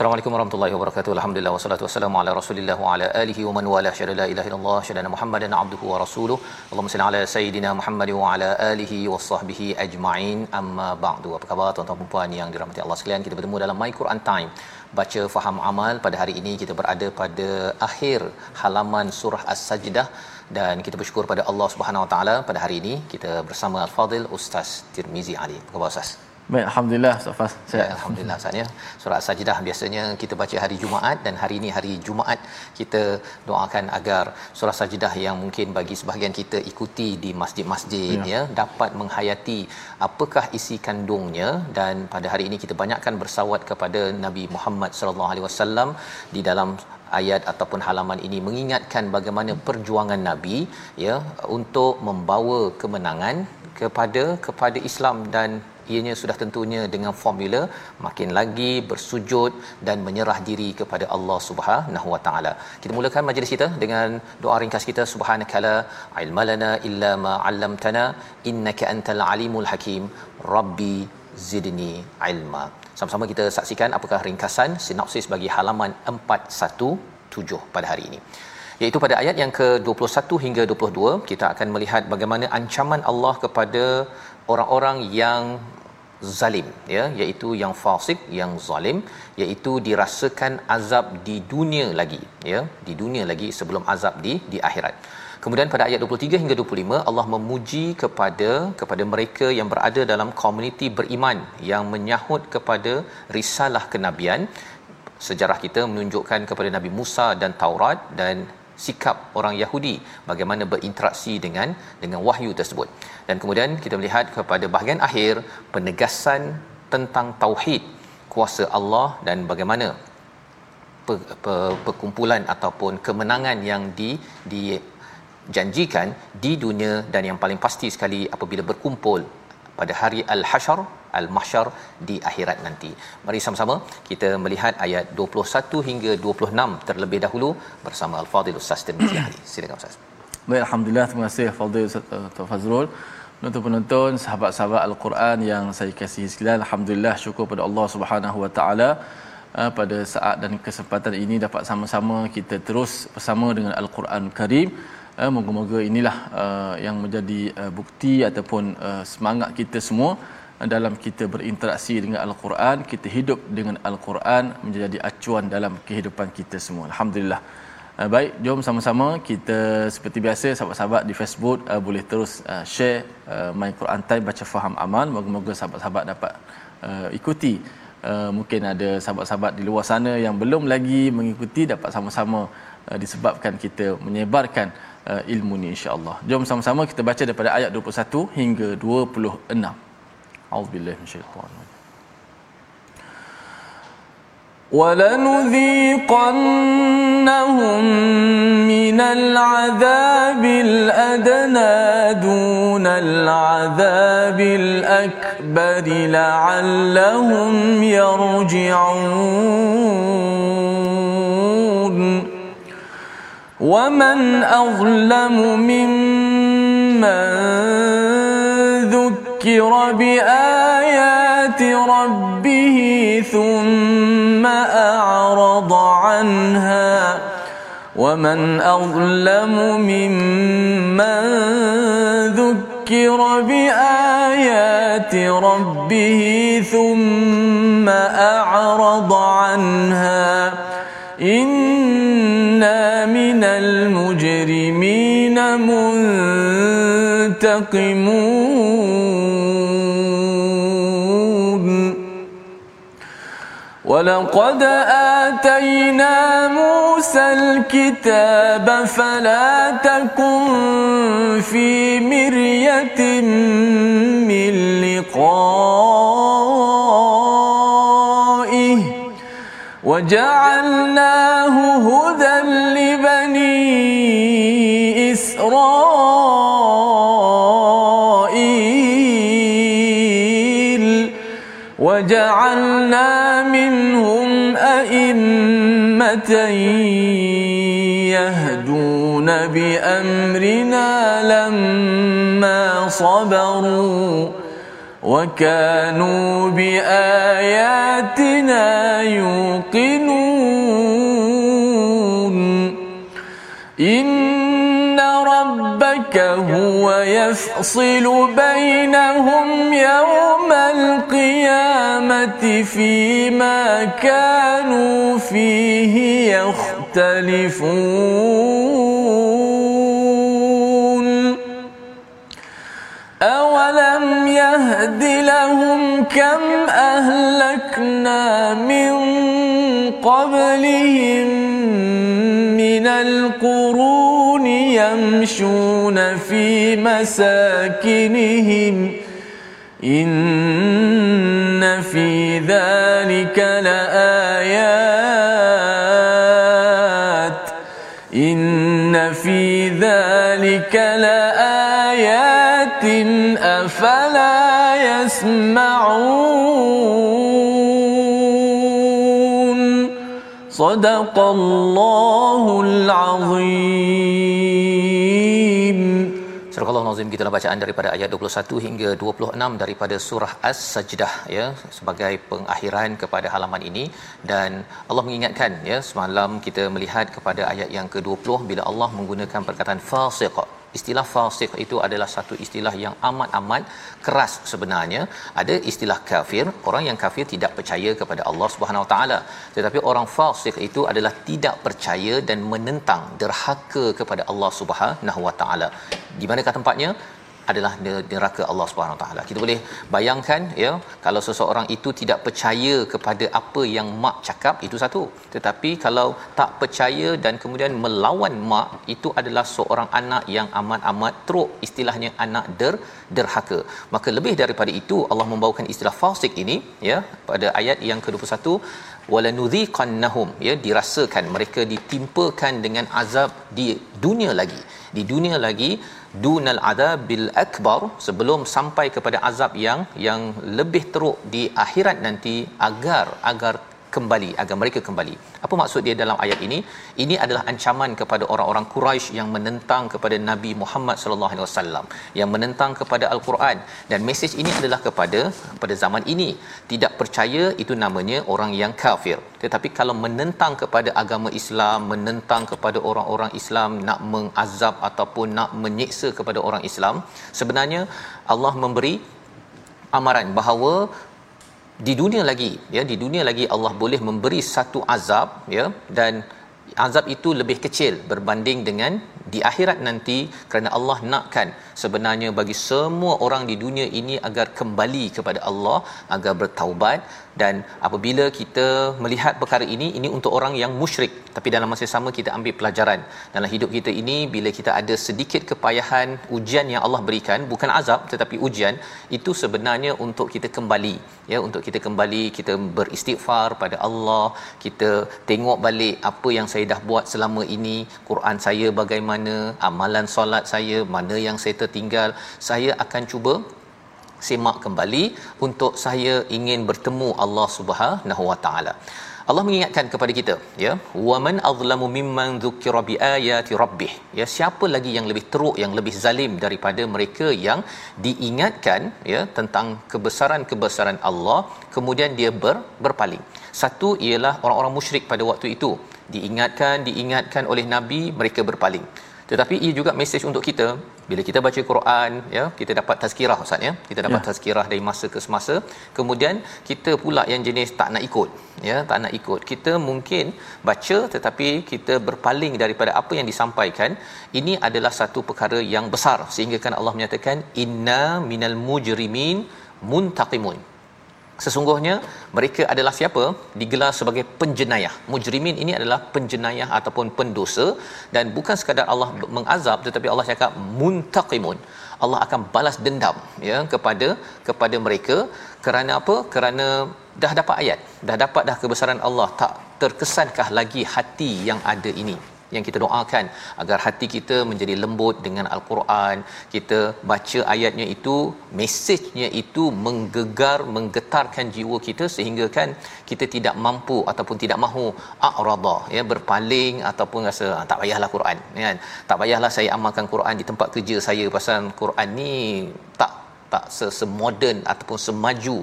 Assalamualaikum warahmatullahi wabarakatuh. Alhamdulillah wassalatu wassalamu ala Rasulillah wa ala alihi wa man wala syada la ilaha illallah syada Muhammadan abduhu wa rasuluh. Allahumma salli ala sayidina Muhammad wa ala alihi wa sahbihi ajma'in. Amma ba'du. Apa khabar tuan-tuan dan puan yang dirahmati Allah sekalian? Kita bertemu dalam My Quran Time. Baca faham amal pada hari ini kita berada pada akhir halaman surah As-Sajdah dan kita bersyukur pada Allah Subhanahu Wa Taala pada hari ini kita bersama Al-Fadil Ustaz Tirmizi Ali. Apa khabar Ustaz? Baik, Alhamdulillah Safas. Ya, Alhamdulillah Ustaz ya. Surah Sajdah biasanya kita baca hari Jumaat dan hari ini hari Jumaat kita doakan agar surah Sajdah yang mungkin bagi sebahagian kita ikuti di masjid-masjid ya. ya dapat menghayati apakah isi kandungnya dan pada hari ini kita banyakkan bersawat kepada Nabi Muhammad sallallahu alaihi wasallam di dalam ayat ataupun halaman ini mengingatkan bagaimana perjuangan Nabi ya untuk membawa kemenangan kepada kepada Islam dan ianya sudah tentunya dengan formula makin lagi bersujud dan menyerah diri kepada Allah Subhanahu Wa Taala. Kita mulakan majlis kita dengan doa ringkas kita subhanakala ilmalana illa ma 'allamtana innaka antal alimul hakim rabbi zidni ilma. Sama-sama kita saksikan apakah ringkasan sinopsis bagi halaman 417 pada hari ini iaitu pada ayat yang ke-21 hingga 22 kita akan melihat bagaimana ancaman Allah kepada orang-orang yang zalim ya iaitu yang fasik yang zalim iaitu dirasakan azab di dunia lagi ya di dunia lagi sebelum azab di di akhirat. Kemudian pada ayat 23 hingga 25 Allah memuji kepada kepada mereka yang berada dalam komuniti beriman yang menyahut kepada risalah kenabian. Sejarah kita menunjukkan kepada Nabi Musa dan Taurat dan sikap orang Yahudi bagaimana berinteraksi dengan dengan wahyu tersebut. Dan kemudian kita melihat kepada bahagian akhir penegasan tentang tauhid kuasa Allah dan bagaimana perkumpulan ataupun kemenangan yang di dijanjikan di dunia dan yang paling pasti sekali apabila berkumpul pada hari al-hasyr al-mahsyar di akhirat nanti. Mari sama-sama kita melihat ayat 21 hingga 26 terlebih dahulu bersama Al-Fadhil Ustaz Tirmizi Ali. Silakan Ustaz. Baik, alhamdulillah terima kasih Fadil Ustaz uh, Fazrul. Penonton-penonton, sahabat-sahabat Al-Quran yang saya kasihi sekalian, alhamdulillah syukur pada Allah Subhanahu Wa Taala uh, pada saat dan kesempatan ini dapat sama-sama kita terus bersama dengan Al-Quran Karim. Uh, moga-moga inilah uh, yang menjadi uh, bukti ataupun uh, semangat kita semua dalam kita berinteraksi dengan Al-Quran, kita hidup dengan Al-Quran menjadi acuan dalam kehidupan kita semua. Alhamdulillah. Uh, baik, jom sama-sama kita seperti biasa sahabat-sahabat di Facebook uh, boleh terus uh, share uh, My Quran Time baca faham amal. Moga-moga sahabat-sahabat dapat uh, ikuti. Uh, mungkin ada sahabat-sahabat di luar sana yang belum lagi mengikuti dapat sama-sama uh, disebabkan kita menyebarkan uh, ilmu ni insya-Allah. Jom sama-sama kita baca daripada ayat 21 hingga 26. A'udzubillahi minasyaitanir ولنذيقنهم من العذاب الأدنى دون العذاب الأكبر لعلهم يرجعون ومن أظلم ممن ذكر بآيات ربه ثم أعرض عنها ومن أظلم ممن ذكر بآيات ربه ثم أعرض عنها إنا من المجرمين منتقمون ولقد آتينا موسى الكتاب فلا تكن في مرية من لقائه وجعلناه هدى لبني إسرائيل. وجعلنا منهم أئمة يهدون بأمرنا لما صبروا. وكانوا بآياتنا يوقنون. إن ربك هو يفصل بينهم يوم القيامة فيما كانوا فيه يختلفون. أولم يهد لهم كم أهلكنا من قبلهم من القرون يمشون في مساكنهم. إن في ذلك لآيات. إن في ذلك لآيات. يسمعون صدق الله العظيم Surah Allah Nazim kita bacaan daripada ayat 21 hingga 26 daripada surah As-Sajdah ya sebagai pengakhiran kepada halaman ini. Dan Allah mengingatkan ya semalam kita melihat kepada ayat yang ke-20 bila Allah menggunakan perkataan fasiq. Istilah fasik itu adalah satu istilah yang amat-amat keras sebenarnya. Ada istilah kafir orang yang kafir tidak percaya kepada Allah Subhanahu Wa Taala. Tetapi orang fasik itu adalah tidak percaya dan menentang derhaka kepada Allah Subhanahu Wa Taala. Di manakah tempatnya adalah neraka Allah Subhanahu Taala. Kita boleh bayangkan ya kalau seseorang itu tidak percaya kepada apa yang mak cakap itu satu. Tetapi kalau tak percaya dan kemudian melawan mak itu adalah seorang anak yang amat-amat teruk istilahnya anak der derhaka. Maka lebih daripada itu Allah membawakan istilah fasik ini ya pada ayat yang ke-21 walanudhiqannahum ya dirasakan mereka ditimpakan dengan azab di dunia lagi. Di dunia lagi dunal adabil akbar sebelum sampai kepada azab yang yang lebih teruk di akhirat nanti agar agar kembali agar mereka kembali. Apa maksud dia dalam ayat ini? Ini adalah ancaman kepada orang-orang Quraisy yang menentang kepada Nabi Muhammad sallallahu alaihi wasallam, yang menentang kepada al-Quran dan mesej ini adalah kepada pada zaman ini. Tidak percaya itu namanya orang yang kafir. Tetapi kalau menentang kepada agama Islam, menentang kepada orang-orang Islam nak mengazab ataupun nak menyiksa kepada orang Islam, sebenarnya Allah memberi amaran bahawa di dunia lagi ya di dunia lagi Allah boleh memberi satu azab ya dan azab itu lebih kecil berbanding dengan di akhirat nanti kerana Allah nakkan sebenarnya bagi semua orang di dunia ini agar kembali kepada Allah agar bertaubat dan apabila kita melihat perkara ini ini untuk orang yang musyrik. Tapi dalam masa yang sama kita ambil pelajaran. Dalam hidup kita ini bila kita ada sedikit kepayahan ujian yang Allah berikan bukan azab tetapi ujian itu sebenarnya untuk kita kembali. Ya untuk kita kembali kita beristighfar pada Allah. Kita tengok balik apa yang saya dah buat selama ini. Quran saya bagaimana amalan solat saya mana yang saya tertinggal. Saya akan cuba semak kembali untuk saya ingin bertemu Allah Subhanahu Wa Taala. Allah mengingatkan kepada kita ya waman azlamu mimman dzukira biayati rabbih. Ya siapa lagi yang lebih teruk yang lebih zalim daripada mereka yang diingatkan ya tentang kebesaran-kebesaran Allah kemudian dia ber, berpaling. Satu ialah orang-orang musyrik pada waktu itu. Diingatkan diingatkan oleh nabi mereka berpaling. Tetapi ia juga mesej untuk kita bila kita baca Quran ya kita dapat tazkirah ustaz ya. Kita dapat ya. tazkirah dari masa ke semasa. Kemudian kita pula yang jenis tak nak ikut ya tak nak ikut. Kita mungkin baca tetapi kita berpaling daripada apa yang disampaikan. Ini adalah satu perkara yang besar. Sehingga kan Allah menyatakan inna minal mujrimin muntaqimun sesungguhnya mereka adalah siapa? Digelar sebagai penjenayah. Mujrimin ini adalah penjenayah ataupun pendosa. Dan bukan sekadar Allah mengazab tetapi Allah cakap muntaqimun. Allah akan balas dendam ya kepada kepada mereka. Kerana apa? Kerana dah dapat ayat. Dah dapat dah kebesaran Allah. Tak terkesankah lagi hati yang ada ini yang kita doakan agar hati kita menjadi lembut dengan al-Quran kita baca ayatnya itu mesejnya itu menggegar menggetarkan jiwa kita sehingga kan kita tidak mampu ataupun tidak mahu a'rada ya berpaling ataupun rasa ah, tak payahlah Quran kan. Tak payahlah saya amalkan Quran di tempat kerja saya pasal Quran ni tak tak semoden ataupun semaju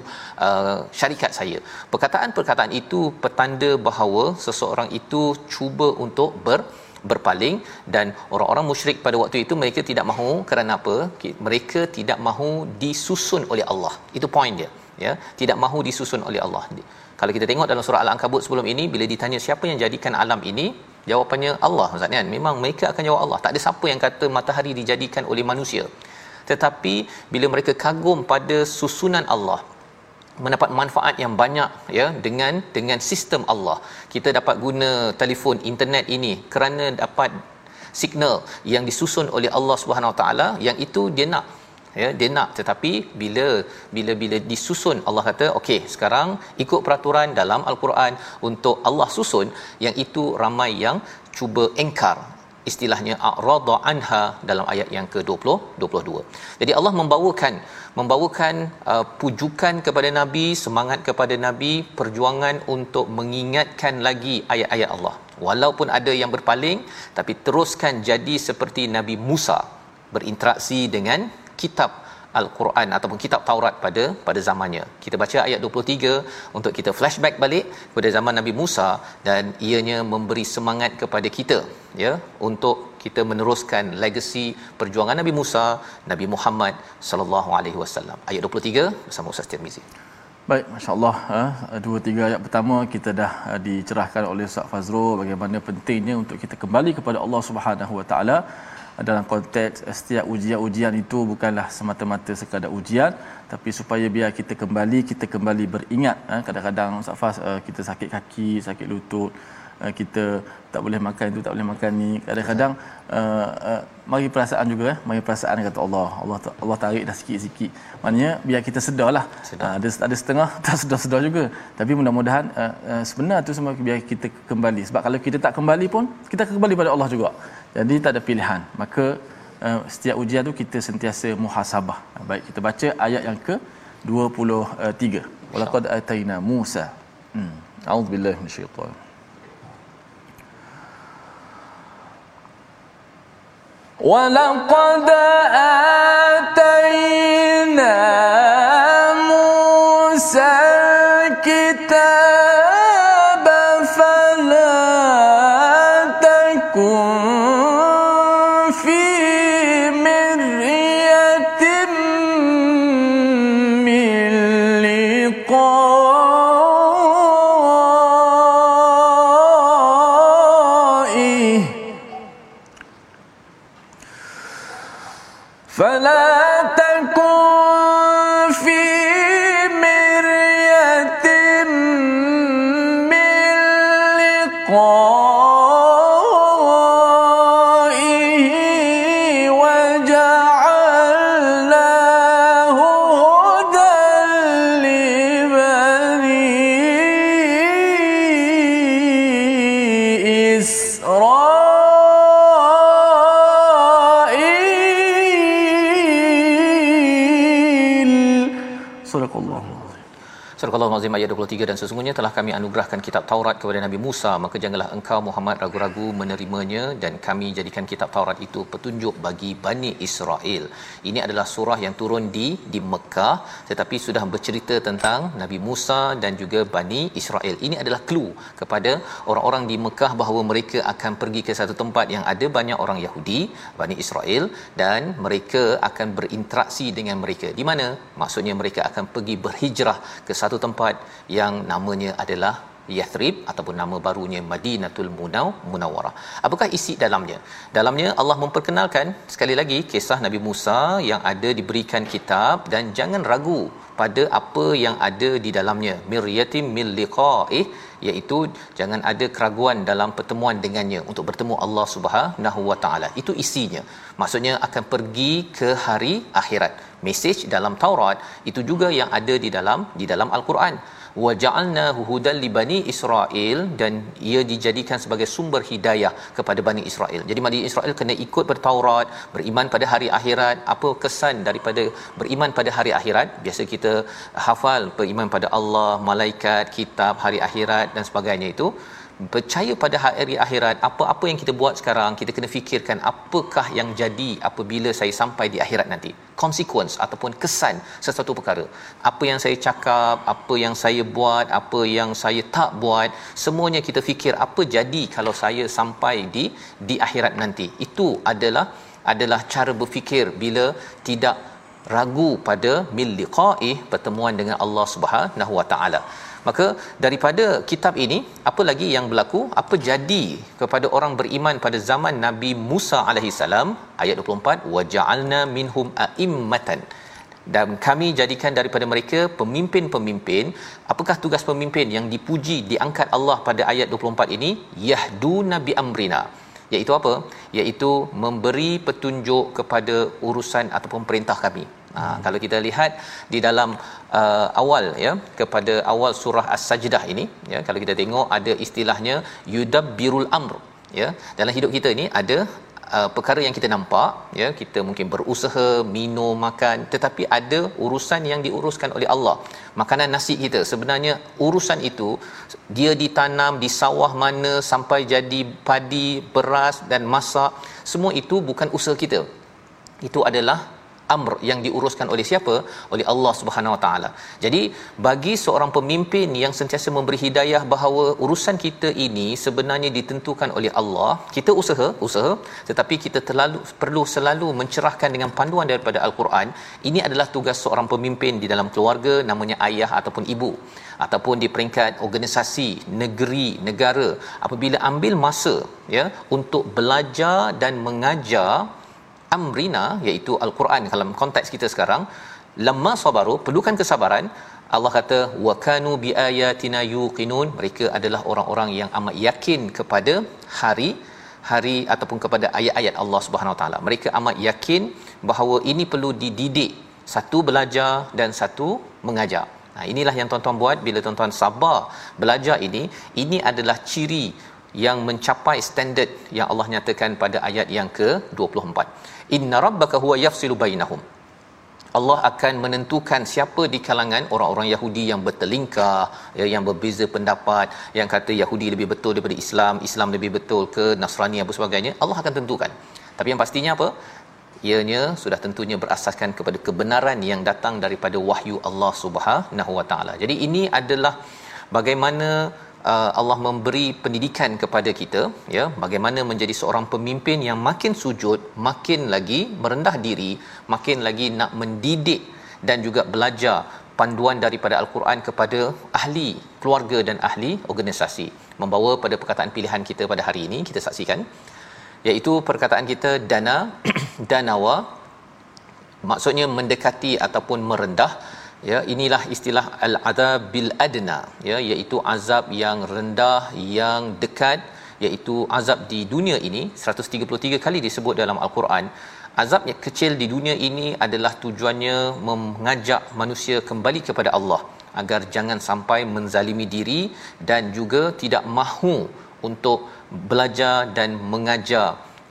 uh, syarikat saya. Perkataan-perkataan itu petanda bahawa seseorang itu cuba untuk ber berpaling dan orang-orang musyrik pada waktu itu mereka tidak mahu kerana apa? Mereka tidak mahu disusun oleh Allah. Itu point dia ya. Tidak mahu disusun oleh Allah. Kalau kita tengok dalam surah al-ankabut sebelum ini bila ditanya siapa yang jadikan alam ini jawapannya Allah ustaz kan? Memang mereka akan jawab Allah. Tak ada siapa yang kata matahari dijadikan oleh manusia tetapi bila mereka kagum pada susunan Allah mendapat manfaat yang banyak ya dengan dengan sistem Allah. Kita dapat guna telefon internet ini kerana dapat signal yang disusun oleh Allah Subhanahu Taala yang itu dia nak ya dia nak tetapi bila bila bila disusun Allah kata okey sekarang ikut peraturan dalam al-Quran untuk Allah susun yang itu ramai yang cuba engkar istilahnya a'rada anha dalam ayat yang ke-20 22. Jadi Allah membawakan membawakan uh, pujukan kepada nabi, semangat kepada nabi, perjuangan untuk mengingatkan lagi ayat-ayat Allah. Walaupun ada yang berpaling tapi teruskan jadi seperti Nabi Musa berinteraksi dengan kitab Al-Quran ataupun kitab Taurat pada pada zamannya. Kita baca ayat 23 untuk kita flashback balik kepada zaman Nabi Musa dan ianya memberi semangat kepada kita ya untuk kita meneruskan legasi perjuangan Nabi Musa, Nabi Muhammad sallallahu alaihi wasallam. Ayat 23 bersama Ustaz Tirmizi. Baik, masya-Allah, eh, dua tiga ayat pertama kita dah eh, dicerahkan oleh Ustaz Fazrul bagaimana pentingnya untuk kita kembali kepada Allah Subhanahu Wa Taala dalam konteks setiap ujian-ujian itu bukanlah semata-mata sekadar ujian tapi supaya biar kita kembali kita kembali beringat eh, kadang-kadang Safas eh, kita sakit kaki sakit lutut eh, kita tak boleh makan itu tak boleh makan ni. Kadang-kadang uh, uh, mari perasaan juga eh. Mari perasaan kata Allah. Allah Allah tarik dah sikit-sikit. Maknanya biar kita sedarlah sedar. uh, ada ada setengah tak sedar-sedar juga. Tapi mudah-mudahan uh, uh, sebenar tu semua biar kita kembali. Sebab kalau kita tak kembali pun kita akan kembali pada Allah juga. Jadi tak ada pilihan. Maka uh, setiap ujian tu kita sentiasa muhasabah. Baik kita baca ayat yang ke 23 walaqad ataina Musa. Hmm. A'udzubillahi minasyaitanir ولقد آتينا موسى الكتاب فلا Azim ayat 23 dan sesungguhnya telah kami anugerahkan kitab Taurat kepada Nabi Musa maka janganlah engkau Muhammad ragu-ragu menerimanya dan kami jadikan kitab Taurat itu petunjuk bagi Bani Israel. Ini adalah surah yang turun di di Mekah tetapi sudah bercerita tentang Nabi Musa dan juga Bani Israel. Ini adalah clue kepada orang-orang di Mekah bahawa mereka akan pergi ke satu tempat yang ada banyak orang Yahudi, Bani Israel dan mereka akan berinteraksi dengan mereka. Di mana? Maksudnya mereka akan pergi berhijrah ke satu tempat yang namanya adalah Yathrib ataupun nama barunya Madinatul Munaw Munawwarah. Apakah isi dalamnya? Dalamnya Allah memperkenalkan sekali lagi kisah Nabi Musa yang ada diberikan kitab dan jangan ragu pada apa yang ada di dalamnya. Miryatim mil liqa'ih iaitu jangan ada keraguan dalam pertemuan dengannya untuk bertemu Allah Subhanahu Wa Taala. Itu isinya. Maksudnya akan pergi ke hari akhirat. Mesej dalam Taurat itu juga yang ada di dalam di dalam Al-Quran wa ja'alnahu hudan li bani Israel dan ia dijadikan sebagai sumber hidayah kepada bani Israel. Jadi bani Israel kena ikut pada Taurat, beriman pada hari akhirat. Apa kesan daripada beriman pada hari akhirat? Biasa kita hafal beriman pada Allah, malaikat, kitab, hari akhirat dan sebagainya itu percaya pada hari akhirat apa-apa yang kita buat sekarang kita kena fikirkan apakah yang jadi apabila saya sampai di akhirat nanti. Consequence ataupun kesan sesuatu perkara. Apa yang saya cakap apa yang saya buat apa yang saya tak buat semuanya kita fikir apa jadi kalau saya sampai di di akhirat nanti. Itu adalah adalah cara berfikir bila tidak ragu pada mil liqa'i pertemuan dengan Allah Subhanahu wa taala maka daripada kitab ini apa lagi yang berlaku? Apa jadi kepada orang beriman pada zaman Nabi Musa alaihi salam? Ayat 24 waja'alna minhum a'immatan. Dan kami jadikan daripada mereka pemimpin-pemimpin. Apakah tugas pemimpin yang dipuji diangkat Allah pada ayat 24 ini? Yahdu nabi amrina. Iaitu apa? Iaitu memberi petunjuk kepada urusan ataupun perintah kami Ha, kalau kita lihat di dalam uh, awal ya kepada awal surah As-Sajdah ini ya kalau kita tengok ada istilahnya yudabbirul amr ya. Dalam hidup kita ini ada Uh, perkara yang kita nampak ya kita mungkin berusaha minum makan tetapi ada urusan yang diuruskan oleh Allah. Makanan nasi kita sebenarnya urusan itu dia ditanam di sawah mana sampai jadi padi beras dan masak semua itu bukan usaha kita. Itu adalah amr yang diuruskan oleh siapa? Oleh Allah Subhanahu Wa Taala. Jadi bagi seorang pemimpin yang sentiasa memberi hidayah bahawa urusan kita ini sebenarnya ditentukan oleh Allah kita usaha usaha tetapi kita terlalu perlu selalu mencerahkan dengan panduan daripada al-Quran ini adalah tugas seorang pemimpin di dalam keluarga namanya ayah ataupun ibu ataupun di peringkat organisasi negeri negara. Apabila ambil masa ya untuk belajar dan mengajar amrina iaitu al-Quran dalam konteks kita sekarang lamma sabaru perlukan kesabaran Allah kata wa kanu bi ayatina yuqinun. Mereka adalah orang-orang yang amat yakin kepada hari hari ataupun kepada ayat-ayat Allah Subhanahu Wa Taala. Mereka amat yakin bahawa ini perlu dididik satu belajar dan satu mengajar. Nah, inilah yang tuan-tuan buat bila tuan-tuan sabar belajar ini. Ini adalah ciri yang mencapai standard yang Allah nyatakan pada ayat yang ke-24. Inna rabbaka huwa yafsilu bainahum. Allah akan menentukan siapa di kalangan orang-orang Yahudi yang bertelingkah ya, yang berbeza pendapat yang kata Yahudi lebih betul daripada Islam Islam lebih betul ke Nasrani apa sebagainya Allah akan tentukan. Tapi yang pastinya apa? Ianya sudah tentunya berasaskan kepada kebenaran yang datang daripada wahyu Allah Subhanahu Wa Taala. Jadi ini adalah bagaimana uh, Allah memberi pendidikan kepada kita ya bagaimana menjadi seorang pemimpin yang makin sujud makin lagi merendah diri makin lagi nak mendidik dan juga belajar panduan daripada al-Quran kepada ahli keluarga dan ahli organisasi. Membawa pada perkataan pilihan kita pada hari ini kita saksikan iaitu perkataan kita dana danawa maksudnya mendekati ataupun merendah ya inilah istilah al-adab bil adna ya iaitu azab yang rendah yang dekat iaitu azab di dunia ini. 133 kali disebut dalam al-Quran. Azab yang kecil di dunia ini adalah tujuannya mengajak manusia kembali kepada Allah agar jangan sampai menzalimi diri dan juga tidak mahu untuk belajar dan mengajar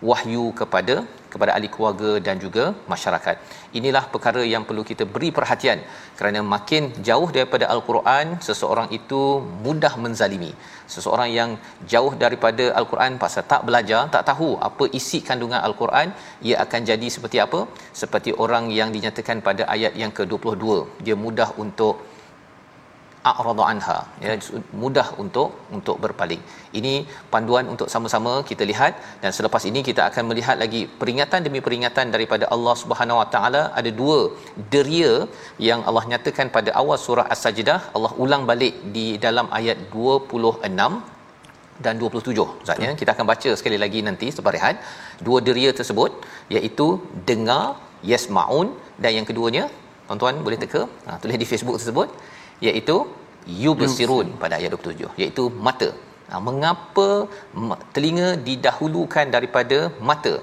wahyu kepada kepada ahli keluarga dan juga masyarakat. Inilah perkara yang perlu kita beri perhatian kerana makin jauh daripada al-Quran seseorang itu mudah menzalimi. Seseorang yang jauh daripada al-Quran pasal tak belajar, tak tahu apa isi kandungan al-Quran, ia akan jadi seperti apa? Seperti orang yang dinyatakan pada ayat yang ke-22. Dia mudah untuk a'rada anha. Ya mudah untuk untuk berpaling. Ini panduan untuk sama-sama kita lihat dan selepas ini kita akan melihat lagi peringatan demi peringatan daripada Allah Subhanahu Wa Taala. Ada dua deria yang Allah nyatakan pada awal surah as-sajdah. Allah ulang balik di dalam ayat 26 dan 27 Ustaz ya kita akan baca sekali lagi nanti selepas rehat. Dua deria tersebut iaitu dengar yasmaun dan yang keduanya tuan-tuan boleh teka? Ha, tulis di Facebook tersebut iaitu yubsirun pada ayat 27 iaitu mata. Ha, mengapa telinga didahulukan daripada mata?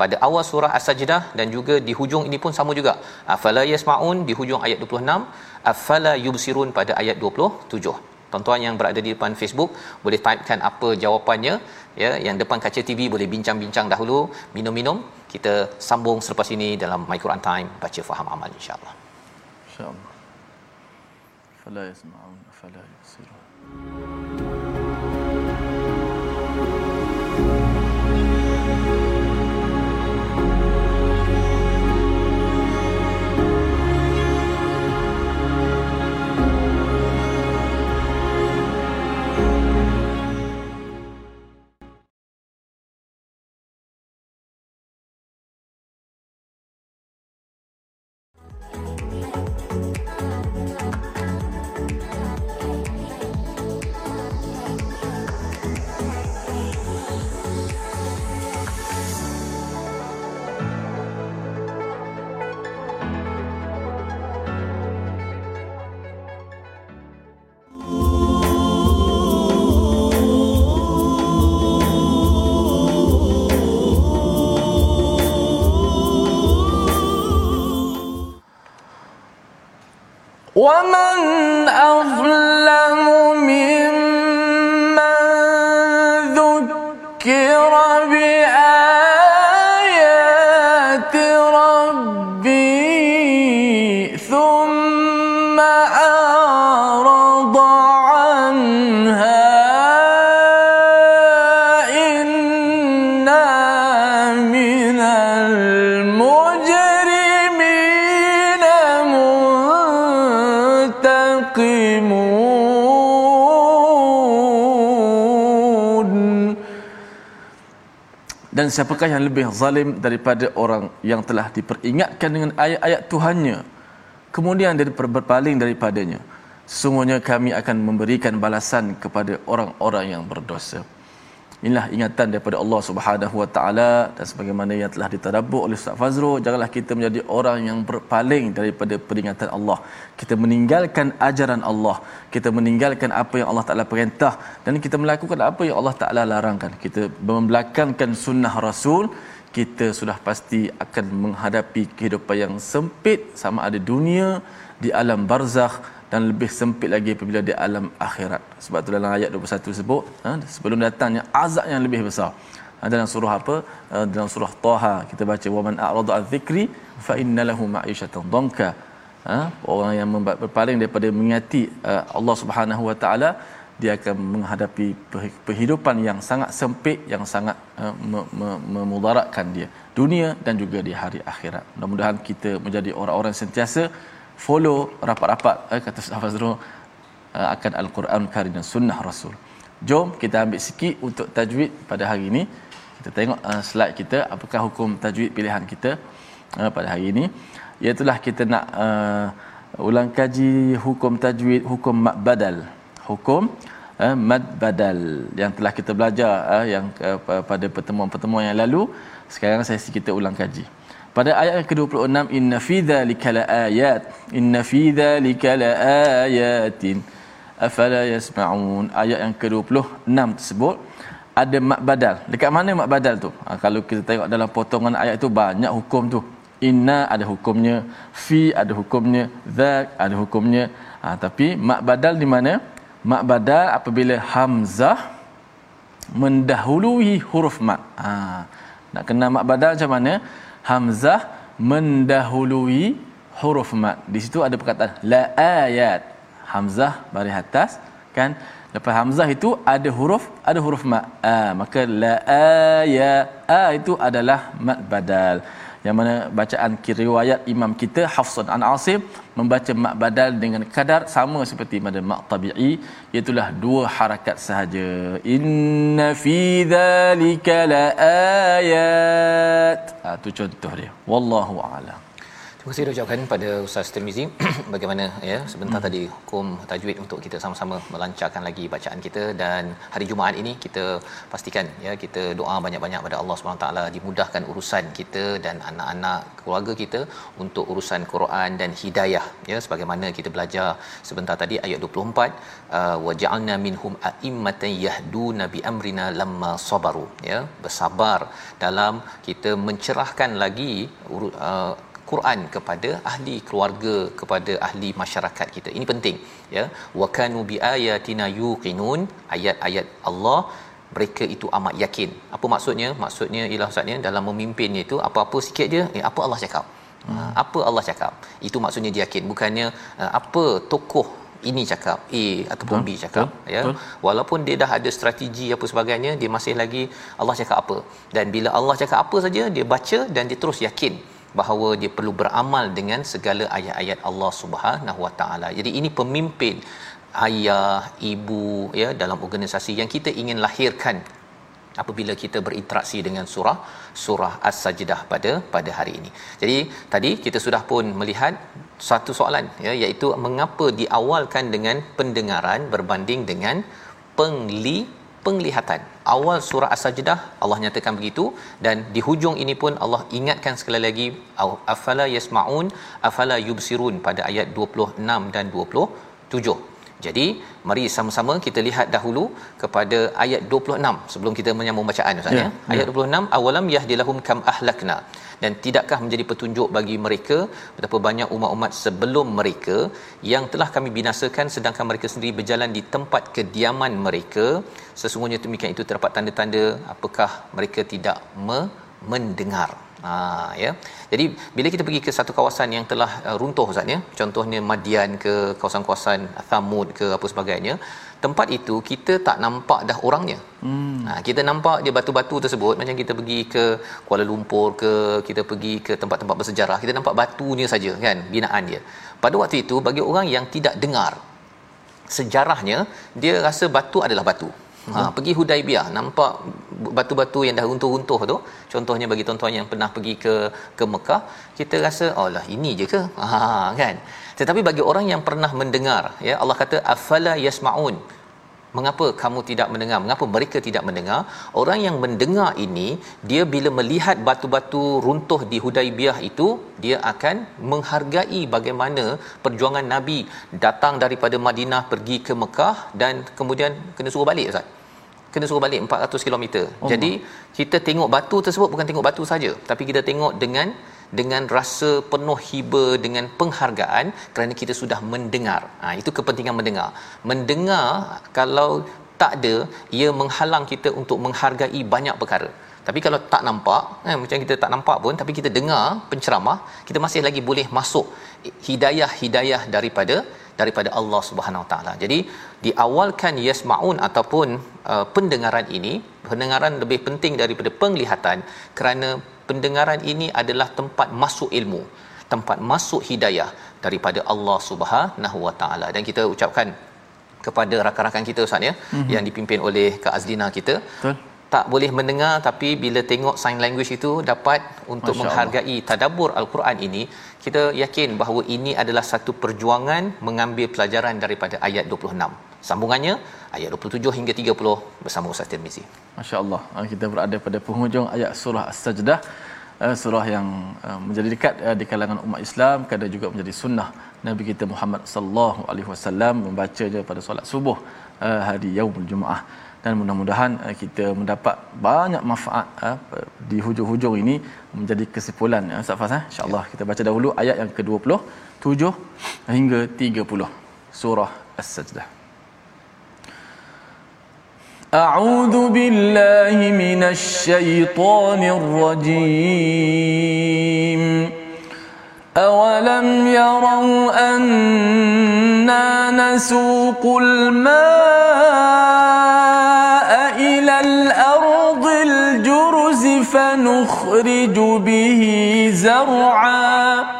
Pada awal surah As-Sajdah dan juga di hujung ini pun sama juga. Afala yasmaun di hujung ayat 26, afala yubsirun pada ayat 27. Tuan-tuan yang berada di depan Facebook boleh typekan apa jawapannya ya yang depan kaca TV boleh bincang-bincang dahulu minum-minum kita sambung selepas ini dalam My Quran Time baca faham amal insya-Allah. Insya-Allah. فلا يسمع. ومن أظلم dan siapakah yang lebih zalim daripada orang yang telah diperingatkan dengan ayat-ayat Tuhannya? Kemudian dia berpaling daripadanya. Sesungguhnya kami akan memberikan balasan kepada orang-orang yang berdosa inilah ingatan daripada Allah Subhanahu Wa Taala dan sebagaimana yang telah ditadabbur oleh Ustaz Fazrul janganlah kita menjadi orang yang berpaling daripada peringatan Allah. Kita meninggalkan ajaran Allah kita meninggalkan apa yang Allah Taala perintah dan kita melakukan apa yang Allah Taala larangkan. Kita membelakangkan sunnah Rasul kita sudah pasti akan menghadapi kehidupan yang sempit sama ada dunia di alam barzakh dan lebih sempit lagi apabila di alam akhirat. Sebab tu dalam ayat 21 sebut, ha, sebelum datangnya azab yang lebih besar. Ha, dalam surah apa? Ha, dalam surah Taha kita baca wa man a'rada an dzikri fa inna lahu ma'ishatan dhanka. Ha, orang yang berpaling daripada mengingati uh, Allah Subhanahu wa taala dia akan menghadapi kehidupan yang sangat sempit yang sangat uh, memudaratkan dia dunia dan juga di hari akhirat. Mudah-mudahan kita menjadi orang-orang sentiasa follow rapat-rapat eh, kata Ustaz Fazrul uh, akan Al-Quran Karim dan Sunnah Rasul. Jom kita ambil sikit untuk tajwid pada hari ini. Kita tengok uh, slide kita apakah hukum tajwid pilihan kita uh, pada hari ini. Iaitulah kita nak uh, ulang kaji hukum tajwid, hukum mad badal. Hukum uh, mad badal yang telah kita belajar uh, yang uh, pada pertemuan-pertemuan yang lalu. Sekarang sesi kita ulang kaji pada ayat yang ke-26 inna fi dzalika laayat. Inna fi dzalika laayatin. Afala yasmaun. Ayat yang ke-26 tersebut ada mak badal. Dekat mana mak badal tu? Ha, kalau kita tengok dalam potongan ayat tu banyak hukum tu. Inna ada hukumnya fi ada hukumnya dzak ada hukumnya. Ha, tapi mak badal di mana? Mak badal apabila hamzah mendahului huruf mat ha, nak kenal mat badal macam mana hamzah mendahului huruf mat di situ ada perkataan la ayat. Hamzah baris atas kan? Lepas hamzah itu ada huruf ada huruf mat a maka la aya. A itu adalah mat badal yang mana bacaan riwayat imam kita Hafsan an Asim membaca mat badal dengan kadar sama seperti pada mat tabi'i. Iaitu dua harakat sahaja. Inna fi dhalika la ayat. Ah tu contoh dia. Wallahu a'lam Terima kasih ucapkan pada Ustaz Tirmizi. Bagaimana ya sebentar hmm. tadi hukum tajwid untuk kita sama-sama melancarkan lagi bacaan kita. Dan hari Jumaat ini kita pastikan ya kita doa banyak-banyak pada Allah Subhanahu taala. Dimudahkan urusan kita dan anak-anak keluarga kita untuk urusan Quran dan hidayah ya. Sebagaimana kita belajar sebentar tadi ayat 24 uh, wa ja'alna minhum a'immatan yahduna bi amrina lamma sabaru ya. Bersabar dalam kita mencerahkan lagi uh, Quran kepada ahli keluarga kepada ahli masyarakat kita. Ini penting ya. Wa kanu bi ayatina yuqinun ayat-ayat Allah mereka itu amat yakin. Apa maksudnya? Maksudnya ialah ustaznya dalam memimpin itu apa-apa sikit dia eh apa Allah cakap. Hmm. apa Allah cakap? Itu maksudnya dia yakin. Bukannya uh, apa tokoh ini cakap A ataupun hmm. B cakap hmm. ya. Walaupun dia dah ada strategi apa sebagainya dia masih lagi Allah cakap apa. Dan bila Allah cakap apa saja dia baca dan dia terus yakin bahawa dia perlu beramal dengan segala ayat-ayat Allah Subhanahu Wa Taala. Jadi ini pemimpin ayah, ibu ya dalam organisasi yang kita ingin lahirkan apabila kita berinteraksi dengan surah surah As-Sajdah pada pada hari ini. Jadi tadi kita sudah pun melihat satu soalan ya iaitu mengapa diawalkan dengan pendengaran berbanding dengan pengli penglihatan. Awal surah As-Sajdah Allah nyatakan begitu dan di hujung ini pun Allah ingatkan sekali lagi afala yasmaun afala yubsirun pada ayat 26 dan 27. Jadi mari sama-sama kita lihat dahulu kepada ayat 26 sebelum kita menyambung bacaan Ustaz ya. ya. Ayat 26 awalam yahdilahum kam ahlakna dan tidakkah menjadi petunjuk bagi mereka betapa banyak umat-umat sebelum mereka yang telah kami binasakan sedangkan mereka sendiri berjalan di tempat kediaman mereka sesungguhnya demikian itu terdapat tanda-tanda apakah mereka tidak me- mendengar Ha ya. Jadi bila kita pergi ke satu kawasan yang telah uh, runtuh Ustaz ya, contohnya Madian ke kawasan-kawasan Thamud ke apa sebagainya, tempat itu kita tak nampak dah orangnya. Hmm. Ha, kita nampak dia batu-batu tersebut macam kita pergi ke Kuala Lumpur ke kita pergi ke tempat-tempat bersejarah kita nampak batunya saja kan binaan dia. Pada waktu itu bagi orang yang tidak dengar sejarahnya dia rasa batu adalah batu. Ha, pergi Hudaibiyah nampak batu-batu yang dah runtuh-runtuh tu. Contohnya bagi tuan-tuan yang pernah pergi ke ke Mekah kita rasa oh lah ini je ke? Ha kan? Tetapi bagi orang yang pernah mendengar ya Allah kata afala yasmaun mengapa kamu tidak mendengar mengapa mereka tidak mendengar orang yang mendengar ini dia bila melihat batu-batu runtuh di Hudaibiyah itu dia akan menghargai bagaimana perjuangan nabi datang daripada Madinah pergi ke Mekah dan kemudian kena suruh balik ustaz kena suruh balik 400 km. Oh. Jadi kita tengok batu tersebut bukan tengok batu saja tapi kita tengok dengan dengan rasa penuh hiba dengan penghargaan kerana kita sudah mendengar. Ha, itu kepentingan mendengar. Mendengar kalau tak ada ia menghalang kita untuk menghargai banyak perkara. Tapi kalau tak nampak, eh, macam kita tak nampak pun tapi kita dengar penceramah, kita masih lagi boleh masuk hidayah-hidayah daripada daripada Allah Subhanahu taala. Jadi diawalkan yasmaun ataupun uh, pendengaran ini, pendengaran lebih penting daripada penglihatan kerana pendengaran ini adalah tempat masuk ilmu, tempat masuk hidayah daripada Allah Subhanahu wa taala. Dan kita ucapkan kepada rakan-rakan kita Ustaz ya mm-hmm. yang dipimpin oleh Kak Azlina kita. Betul tak boleh mendengar tapi bila tengok sign language itu dapat untuk Masya menghargai Allah. tadabbur al-Quran ini kita yakin bahawa ini adalah satu perjuangan mengambil pelajaran daripada ayat 26 sambungannya ayat 27 hingga 30 bersama Ustaz Tirmizi. Masya-Allah. Ah, kita berada pada penghujung ayat surah As-Sajdah. Ah, surah yang ah, menjadi dekat di kalangan umat Islam kadang juga menjadi sunnah Nabi kita Muhammad sallallahu alaihi wasallam membacanya pada solat subuh hari yaumul jumaah dan mudah-mudahan kita mendapat banyak manfaat di hujung-hujung ini menjadi kesimpulan uh, Ustaz Fas insyaallah kita baca dahulu ayat yang ke-27 hingga 30 surah as-sajdah أعوذ بالله من الشيطان الرجيم. أولم يروا أنا نسوق الماء إلى الأرض الجرز فنخرج به زرعا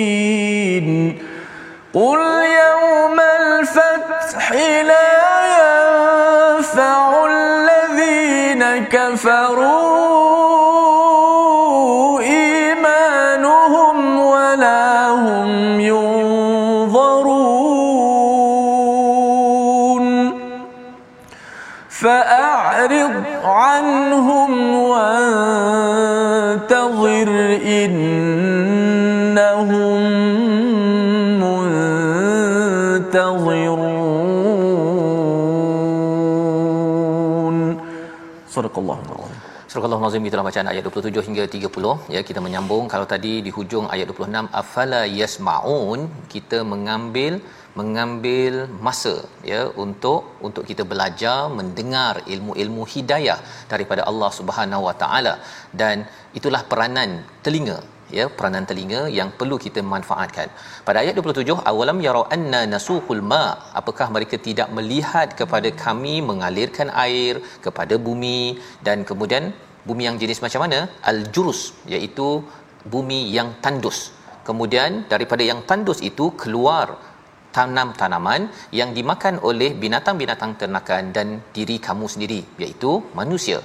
قل يوم الفتح لا ينفع الذين كفروا Surakallahu ta'ala. Surah Al-Nazim kita bacaan ayat 27 hingga 30 ya kita menyambung. Kalau tadi di hujung ayat 26 afala yasmaun kita mengambil mengambil masa ya untuk untuk kita belajar mendengar ilmu-ilmu hidayah daripada Allah Subhanahu Wa Taala. Dan itulah peranan telinga ya peranan telinga yang perlu kita manfaatkan. Pada ayat 27 awalam yarau anna nasuhul ma apakah mereka tidak melihat kepada kami mengalirkan air kepada bumi dan kemudian bumi yang jenis macam mana al-jurus iaitu bumi yang tandus. Kemudian daripada yang tandus itu keluar tanam-tanaman yang dimakan oleh binatang-binatang ternakan dan diri kamu sendiri iaitu manusia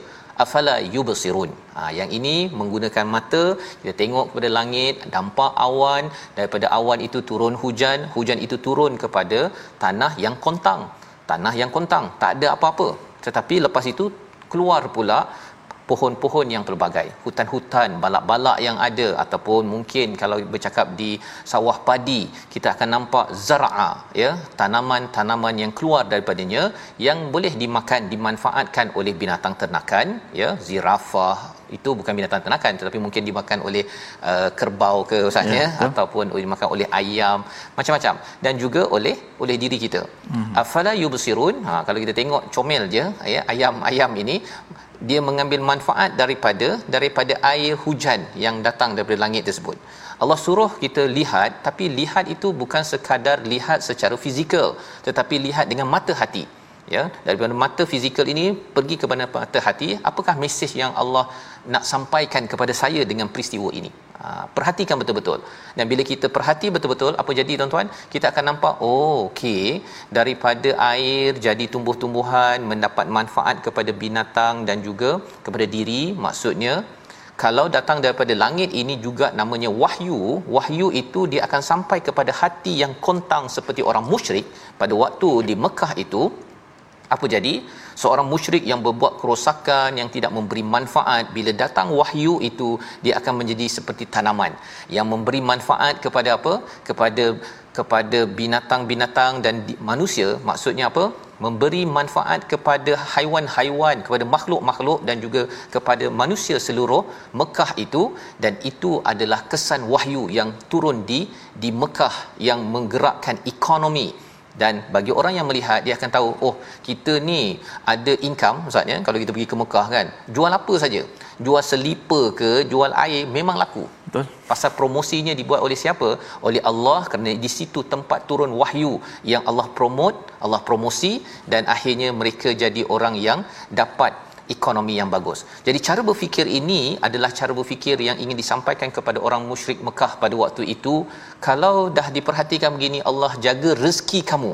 afala yubsirun. Ha yang ini menggunakan mata kita tengok kepada langit nampak awan daripada awan itu turun hujan hujan itu turun kepada tanah yang kontang. Tanah yang kontang tak ada apa-apa. Tetapi lepas itu keluar pula pohon-pohon yang pelbagai hutan-hutan balak-balak yang ada ataupun mungkin kalau bercakap di sawah padi kita akan nampak zar'a ya tanaman-tanaman yang keluar daripadanya yang boleh dimakan dimanfaatkan oleh binatang ternakan ya zirafah itu bukan binatang ternakan tetapi mungkin dimakan oleh uh, kerbau ke usahanya ya, ataupun dimakan oleh ayam macam-macam dan juga oleh oleh diri kita hmm. afala yubsirun ha kalau kita tengok comel je ya ayam-ayam ini dia mengambil manfaat daripada daripada air hujan yang datang daripada langit tersebut. Allah suruh kita lihat tapi lihat itu bukan sekadar lihat secara fizikal tetapi lihat dengan mata hati. Ya, daripada mata fizikal ini pergi kepada mata hati, apakah mesej yang Allah nak sampaikan kepada saya dengan peristiwa ini? Ha, perhatikan betul-betul. Dan bila kita perhati betul-betul apa jadi tuan-tuan? Kita akan nampak oh okey daripada air jadi tumbuh-tumbuhan mendapat manfaat kepada binatang dan juga kepada diri maksudnya kalau datang daripada langit ini juga namanya wahyu wahyu itu dia akan sampai kepada hati yang kontang seperti orang musyrik pada waktu di Mekah itu apa jadi? Seorang musyrik yang berbuat kerosakan yang tidak memberi manfaat bila datang wahyu itu dia akan menjadi seperti tanaman. Yang memberi manfaat kepada apa? Kepada kepada binatang-binatang dan di, manusia. Maksudnya apa? Memberi manfaat kepada haiwan-haiwan kepada makhluk-makhluk dan juga kepada manusia seluruh Mekah itu. Dan itu adalah kesan wahyu yang turun di di Mekah yang menggerakkan ekonomi dan bagi orang yang melihat dia akan tahu oh kita ni ada income maksudnya kalau kita pergi ke Mekah kan jual apa saja? Jual selipar ke jual air memang laku. Betul. Pasal promosinya dibuat oleh siapa? Oleh Allah kerana di situ tempat turun wahyu yang Allah promote Allah promosi dan akhirnya mereka jadi orang yang dapat ekonomi yang bagus. Jadi cara berfikir ini adalah cara berfikir yang ingin disampaikan kepada orang musyrik Mekah pada waktu itu. Kalau dah diperhatikan begini Allah jaga rezeki kamu.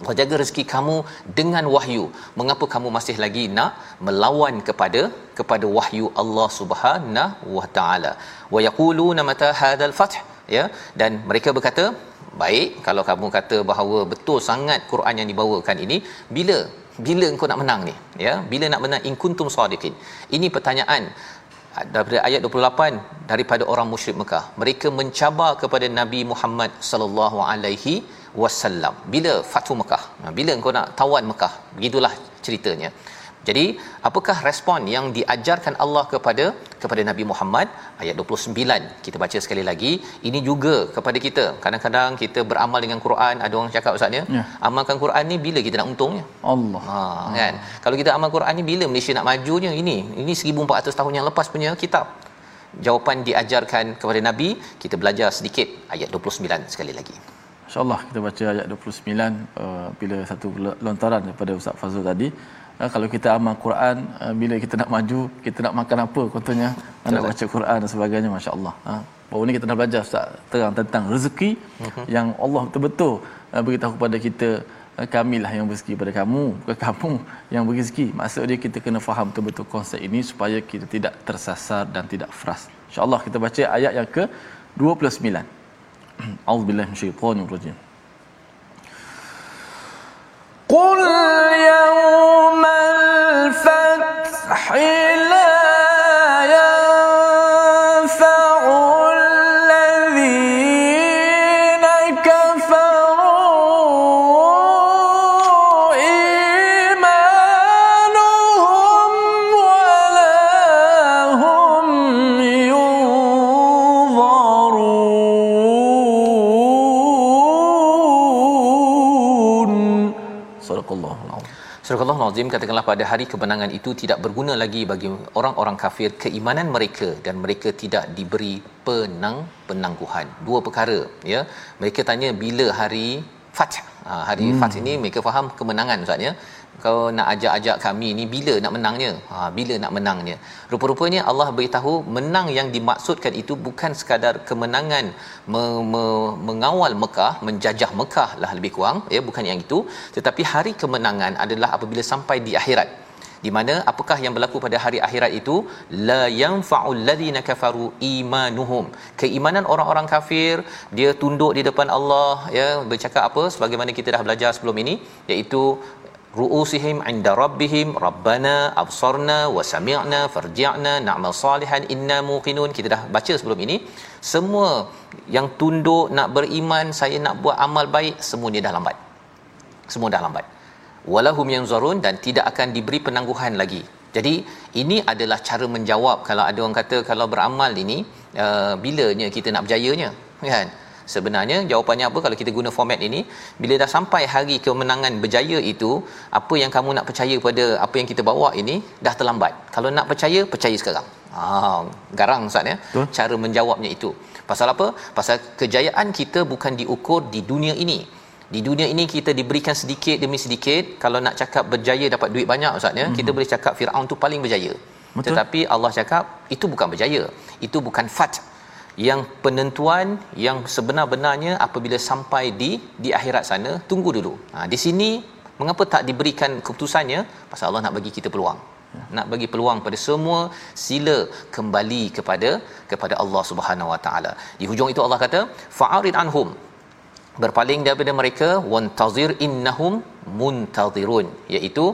Allah jaga rezeki kamu dengan wahyu. Mengapa kamu masih lagi nak melawan kepada kepada wahyu Allah Subhanahu wa taala? Wa yaquluna mata hadzal fath ya dan mereka berkata baik kalau kamu kata bahawa betul sangat Quran yang dibawakan ini bila bila engkau nak menang ni? Ya bila nak menang? In kuntum sadiqin. Ini pertanyaan daripada ayat 28 daripada orang musyrik Mekah. Mereka mencabar kepada Nabi Muhammad sallallahu alaihi wasallam. Bila Fathu Mekah? Bila engkau nak tawan Mekah? Begitulah ceritanya jadi apakah respon yang diajarkan Allah kepada kepada Nabi Muhammad? Ayat 29 kita baca sekali lagi. Ini juga kepada kita. Kadang-kadang kita beramal dengan Quran. Ada orang cakap ustaz ya, ya. amalkan Quran ni bila kita nak untungnya Allah. Ha kan? Kalau kita amal Quran ni bila Malaysia nak majunya? Ini. Ini 1400 tahun yang lepas punya kitab. Jawapan diajarkan kepada Nabi. Kita belajar sedikit ayat 29 sekali lagi. Insyaallah kita baca ayat 29 uh, bila satu lontaran daripada Ustaz Fazul tadi Ha, kalau kita amal Quran ha, bila kita nak maju kita nak makan apa contohnya? Ha, nak baca Quran dan sebagainya masya-Allah. Ha baru ni kita dah belajar Ustaz terang tentang rezeki uh-huh. yang Allah betul-betul ha, beritahu kepada kita ha, kamilah yang rezeki pada kamu bukan kamu yang rezeki maksudnya kita kena faham betul-betul konsep ini supaya kita tidak tersasar dan tidak fras. insya-Allah kita baca ayat yang ke 29 auzubillahi minasyaitanirrajim. Qul Azim katakanlah pada hari kemenangan itu tidak berguna lagi bagi orang-orang kafir keimanan mereka dan mereka tidak diberi penang penangguhan. Dua perkara ya. Mereka tanya bila hari Fath. Ha, hari hmm. Fath ini mereka faham kemenangan ustaz ya kau nak ajak-ajak kami ni bila nak menangnya? Ha bila nak menangnya? Rupa-rupanya Allah beritahu menang yang dimaksudkan itu bukan sekadar kemenangan me- me- mengawal Mekah menjajah Mekah lah lebih kurang ya bukan yang itu. Tetapi hari kemenangan adalah apabila sampai di akhirat. Di mana apakah yang berlaku pada hari akhirat itu? La yanfa'ul ladzina kafaru imanuhum. Keimanan orang-orang kafir dia tunduk di depan Allah ya bercakap apa? Sebagaimana kita dah belajar sebelum ini iaitu ru'usihim 'inda rabbihim rabbana absarna wa sami'na farji'na na'mal salihan inna muqinun. Kita dah baca sebelum ini semua yang tunduk nak beriman saya nak buat amal baik semuanya dah lambat. Semua dah lambat. Walahum yanzurun dan tidak akan diberi penangguhan lagi. Jadi ini adalah cara menjawab. Kalau ada orang kata kalau beramal ini uh, bilanya kita nak berjayanya? Kan sebenarnya jawapannya apa? Kalau kita guna format ini bila dah sampai hari kemenangan berjaya itu apa yang kamu nak percaya pada apa yang kita bawa ini dah terlambat. Kalau nak percaya percaya sekarang. Ha garang ustaz ya? Betul. cara menjawabnya itu. Pasal apa? Pasal kejayaan kita bukan diukur di dunia ini. Di dunia ini kita diberikan sedikit demi sedikit. Kalau nak cakap berjaya dapat duit banyak ustaz ya? Hmm kita boleh cakap Firaun tu paling berjaya. Betul. tetapi Allah cakap itu bukan berjaya. Itu bukan fat yang penentuan yang sebenar-benarnya apabila sampai di di akhirat sana tunggu dulu. Ha, di sini mengapa tak diberikan keputusannya? Pasal Allah nak bagi kita peluang. Nak bagi peluang pada semua sila kembali kepada kepada Allah Subhanahu Wa Taala. Di hujung itu Allah kata fa'arid anhum. Berpaling daripada mereka wantazir innahum muntazirun. Iaitu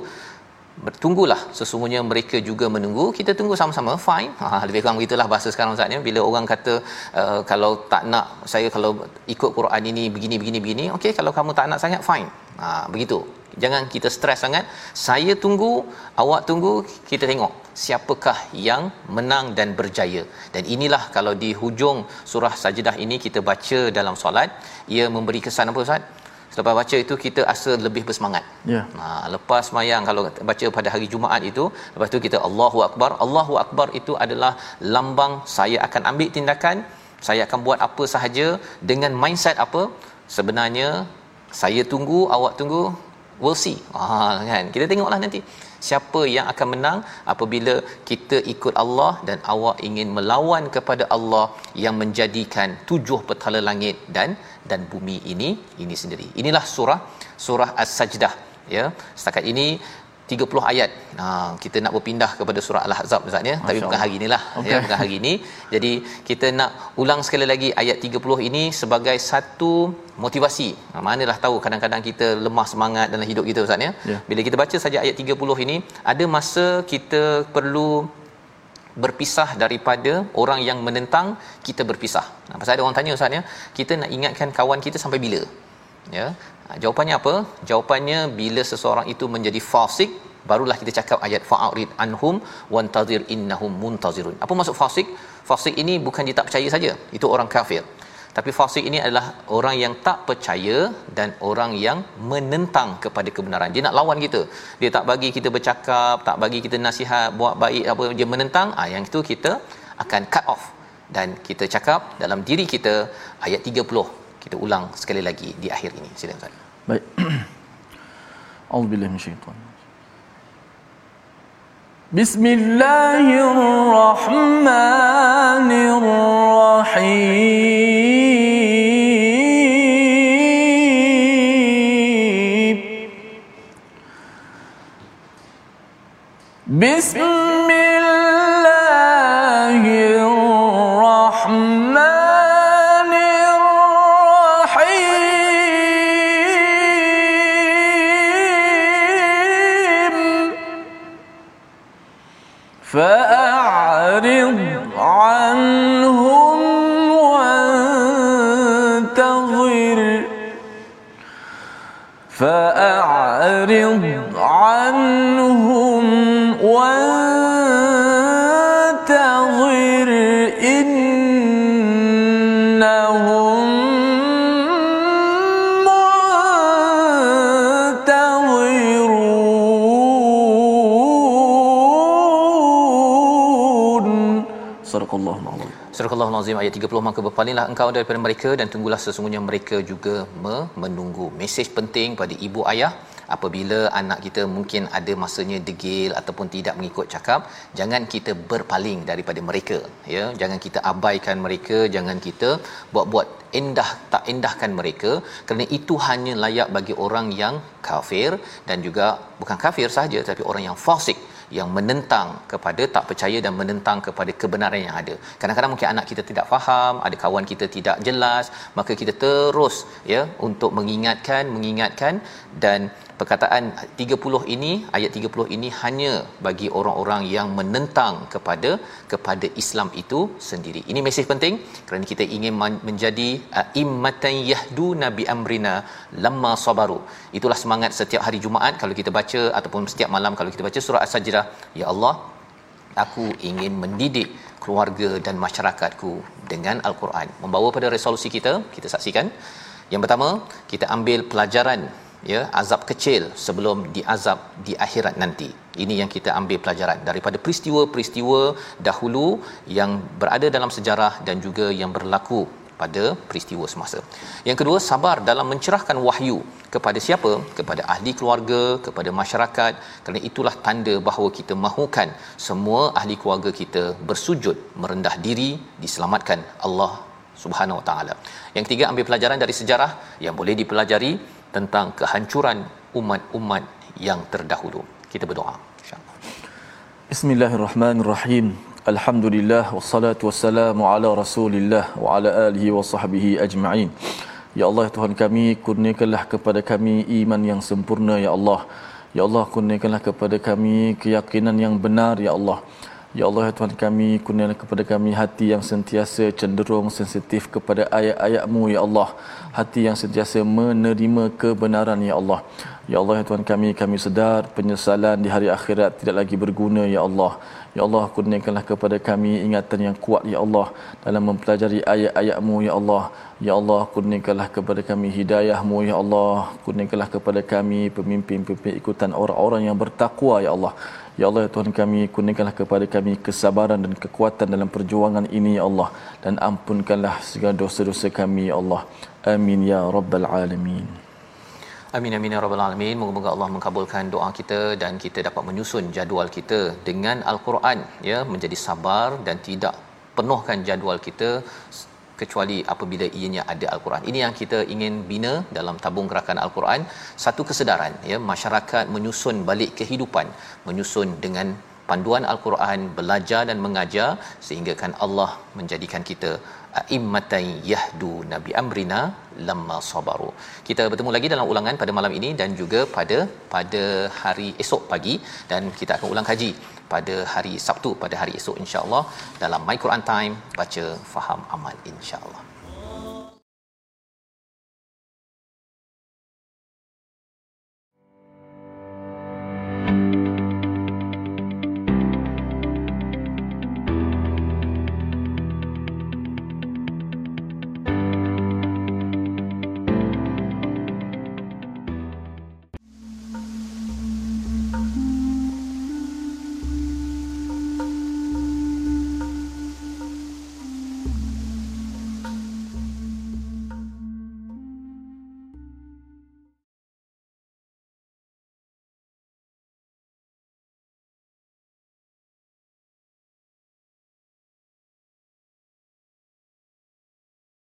bertunggulah. Sesungguhnya mereka juga menunggu. Kita tunggu sama-sama. Fine. Ha lebih kurang begitulah bahasa sekarang ustaz bila orang kata uh, kalau tak nak saya kalau ikut Quran ini begini begini begini okey kalau kamu tak nak sangat fine. Ha begitu. Jangan kita stres sangat. Saya tunggu awak tunggu kita tengok siapakah yang menang dan berjaya. Dan inilah kalau di hujung surah sajdah ini kita baca dalam solat ia memberi kesan apa ustaz Selepas baca itu kita asa lebih bersemangat. Ya. Ha, lepas mayang kalau baca pada hari Jumaat itu, lepas tu kita Allahu Akbar. Allahu Akbar itu adalah lambang saya akan ambil tindakan, saya akan buat apa sahaja dengan mindset apa? Sebenarnya saya tunggu, awak tunggu, we'll see. Ha, kan? Kita tengoklah nanti siapa yang akan menang apabila kita ikut Allah dan awak ingin melawan kepada Allah yang menjadikan tujuh petala langit dan dan bumi ini ini sendiri. Inilah surah surah As-Sajdah ya. Setakat ini 30 ayat. Ha kita nak berpindah kepada surah Al-Ahzab Ustaz ya. Tapi bukan hari inilah okay. ya bukan hari ini. Jadi kita nak ulang sekali lagi ayat 30 ini sebagai satu motivasi. Ha, manalah tahu kadang-kadang kita lemah semangat dalam hidup kita Ustaz ya. Yeah. Bila kita baca saja ayat 30 ini ada masa kita perlu berpisah daripada orang yang menentang kita berpisah. Nah, pasal ada orang tanya ustaz ya, kita nak ingatkan kawan kita sampai bila? Ya. Jawapannya apa? Jawapannya bila seseorang itu menjadi fasik, barulah kita cakap ayat fa'arid anhum wantazir innahum muntazirun. Apa maksud fasik? Fasik ini bukan dia tak percaya saja. Itu orang kafir. Tapi fasik ini adalah orang yang tak percaya dan orang yang menentang kepada kebenaran. Dia nak lawan kita. Dia tak bagi kita bercakap, tak bagi kita nasihat, buat baik apa dia menentang, ah yang itu kita akan cut off. Dan kita cakap dalam diri kita ayat 30. Kita ulang sekali lagi di akhir ini. Silakan Ustaz. Baik. Auzubillahi minasyaitan. Bismillahirrahmanirrahim. بسم Al-Azim ayat 30 maka berpalinglah engkau daripada mereka dan tunggulah sesungguhnya mereka juga menunggu. Mesej penting pada ibu ayah apabila anak kita mungkin ada masanya degil ataupun tidak mengikut cakap jangan kita berpaling daripada mereka ya jangan kita abaikan mereka jangan kita buat-buat endah tak endahkan mereka kerana itu hanya layak bagi orang yang kafir dan juga bukan kafir sahaja tapi orang yang fasik yang menentang kepada tak percaya dan menentang kepada kebenaran yang ada. Kadang-kadang mungkin anak kita tidak faham, ada kawan kita tidak jelas, maka kita terus ya untuk mengingatkan, mengingatkan dan perkataan 30 ini ayat 30 ini hanya bagi orang-orang yang menentang kepada kepada Islam itu sendiri. Ini mesej penting kerana kita ingin menjadi uh, immatan yahdu nabi amrina lamma sabaru. Itulah semangat setiap hari Jumaat kalau kita baca ataupun setiap malam kalau kita baca surah As-Sajdah, ya Allah aku ingin mendidik keluarga dan masyarakatku dengan al-Quran. Membawa pada resolusi kita, kita saksikan. Yang pertama, kita ambil pelajaran ya azab kecil sebelum diazab di akhirat nanti ini yang kita ambil pelajaran daripada peristiwa-peristiwa dahulu yang berada dalam sejarah dan juga yang berlaku pada peristiwa semasa. Yang kedua, sabar dalam mencerahkan wahyu kepada siapa? Kepada ahli keluarga, kepada masyarakat. Kerana itulah tanda bahawa kita mahukan semua ahli keluarga kita bersujud, merendah diri, diselamatkan Allah Subhanahu Wa Taala. Yang ketiga, ambil pelajaran dari sejarah yang boleh dipelajari tentang kehancuran umat-umat yang terdahulu. Kita berdoa. Bismillahirrahmanirrahim. Alhamdulillah wassalatu wassalamu ala Rasulillah wa ala alihi wa sahbihi ajma'in. Ya Allah ya Tuhan kami, kurniakanlah kepada kami iman yang sempurna ya Allah. Ya Allah kurniakanlah kepada kami keyakinan yang benar ya Allah. Ya Allah ya Tuhan kami, kurniakan kepada kami hati yang sentiasa cenderung sensitif kepada ayat-ayat-Mu ya Allah. Hati yang sentiasa menerima kebenaran ya Allah. Ya Allah ya Tuhan kami, kami sedar penyesalan di hari akhirat tidak lagi berguna ya Allah. Ya Allah kurniakanlah kepada kami ingatan yang kuat ya Allah dalam mempelajari ayat-ayat-Mu ya Allah. Ya Allah kurniakanlah kepada kami hidayah-Mu ya Allah. Kurniakanlah kepada kami pemimpin-pemimpin ikutan orang-orang yang bertakwa ya Allah. Ya Allah ya Tuhan kami kurniakanlah kepada kami kesabaran dan kekuatan dalam perjuangan ini ya Allah dan ampunkanlah segala dosa-dosa kami ya Allah. Amin ya rabbal alamin. Amin amin ya rabbal alamin. Moga-moga Allah mengabulkan doa kita dan kita dapat menyusun jadual kita dengan al-Quran ya menjadi sabar dan tidak penuhkan jadual kita kecuali apabila ianya ada al-Quran. Ini yang kita ingin bina dalam tabung gerakan al-Quran, satu kesedaran ya masyarakat menyusun balik kehidupan, menyusun dengan panduan al-Quran, belajar dan mengajar sehingga kan Allah menjadikan kita a'immatan yahdu nabi amrina lamma sabaru. Kita bertemu lagi dalam ulangan pada malam ini dan juga pada pada hari esok pagi dan kita akan ulang kaji pada hari Sabtu pada hari esok insya-Allah dalam My Quran Time baca faham amal insya-Allah.